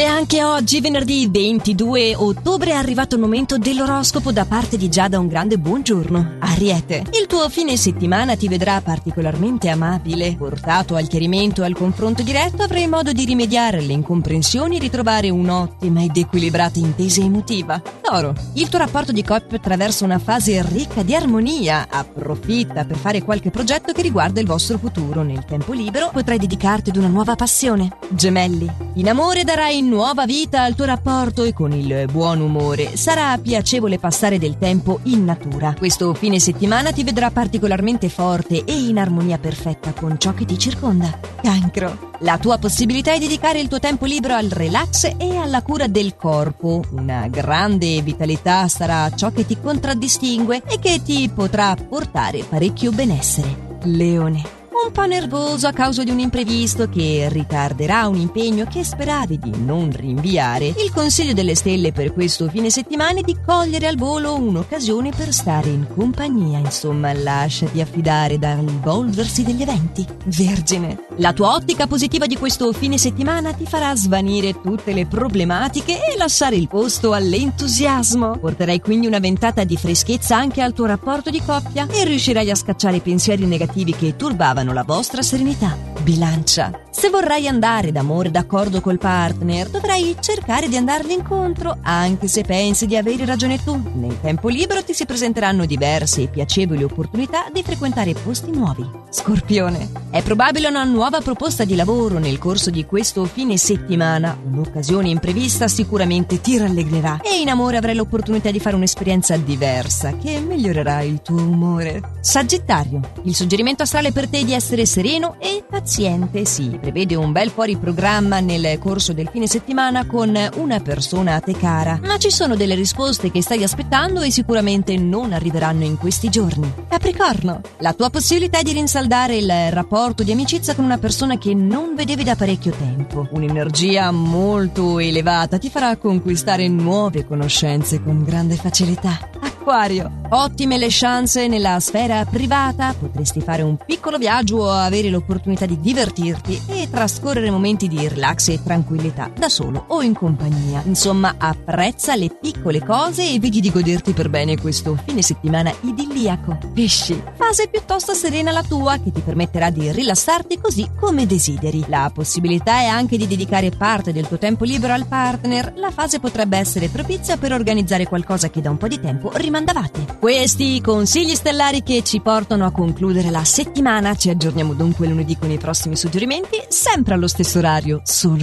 E anche oggi, venerdì 22 ottobre, è arrivato il momento dell'oroscopo da parte di Giada. Un grande buongiorno. Ariete, il tuo fine settimana ti vedrà particolarmente amabile. Portato al chiarimento e al confronto diretto, avrai modo di rimediare alle incomprensioni e ritrovare un'ottima ed equilibrata intesa emotiva. Toro, il tuo rapporto di coppia attraversa una fase ricca di armonia. Approfitta per fare qualche progetto che riguarda il vostro futuro. Nel tempo libero potrai dedicarti ad una nuova passione. Gemelli, in amore darai nuova vita al tuo rapporto e con il buon umore sarà piacevole passare del tempo in natura. Questo fine settimana ti vedrà particolarmente forte e in armonia perfetta con ciò che ti circonda. Cancro. La tua possibilità è dedicare il tuo tempo libero al relax e alla cura del corpo. Una grande vitalità sarà ciò che ti contraddistingue e che ti potrà portare parecchio benessere. Leone un po' nervoso a causa di un imprevisto che ritarderà un impegno che speravi di non rinviare, il consiglio delle stelle per questo fine settimana è di cogliere al volo un'occasione per stare in compagnia, insomma, lasciati affidare dall'evolversi degli eventi. Vergine, la tua ottica positiva di questo fine settimana ti farà svanire tutte le problematiche e lasciare il posto all'entusiasmo. Porterai quindi una ventata di freschezza anche al tuo rapporto di coppia e riuscirai a scacciare i pensieri negativi che turbavano la vostra serenità. Bilancia. Se vorrai andare d'amore d'accordo col partner, dovrai cercare di andargli incontro, anche se pensi di avere ragione tu. Nel tempo libero ti si presenteranno diverse e piacevoli opportunità di frequentare posti nuovi. Scorpione. È probabile una nuova proposta di lavoro nel corso di questo fine settimana. Un'occasione imprevista sicuramente ti rallegrerà e in amore avrai l'opportunità di fare un'esperienza diversa che migliorerà il tuo umore. Sagittario. Il suggerimento astrale per te è di essere sereno e paziente, sì prevede un bel fuori programma nel corso del fine settimana con una persona a te cara. Ma ci sono delle risposte che stai aspettando e sicuramente non arriveranno in questi giorni. Capricorno, la tua possibilità di rinsaldare il rapporto di amicizia con una persona che non vedevi da parecchio tempo. Un'energia molto elevata ti farà conquistare nuove conoscenze con grande facilità. Acquario. Ottime le chance nella sfera privata, potresti fare un piccolo viaggio o avere l'opportunità di divertirti e trascorrere momenti di relax e tranquillità da solo o in compagnia. Insomma, apprezza le piccole cose e vedi di goderti per bene questo fine settimana idilliaco. Pesci. Fase piuttosto serena la tua che ti permetterà di rilassarti così come desideri. La possibilità è anche di dedicare parte del tuo tempo libero al partner. La fase potrebbe essere propizia per organizzare qualcosa che da un po' di tempo rimane rimandavate. Questi consigli stellari che ci portano a concludere la settimana. Ci aggiorniamo dunque lunedì con i prossimi suggerimenti, sempre allo stesso orario, solo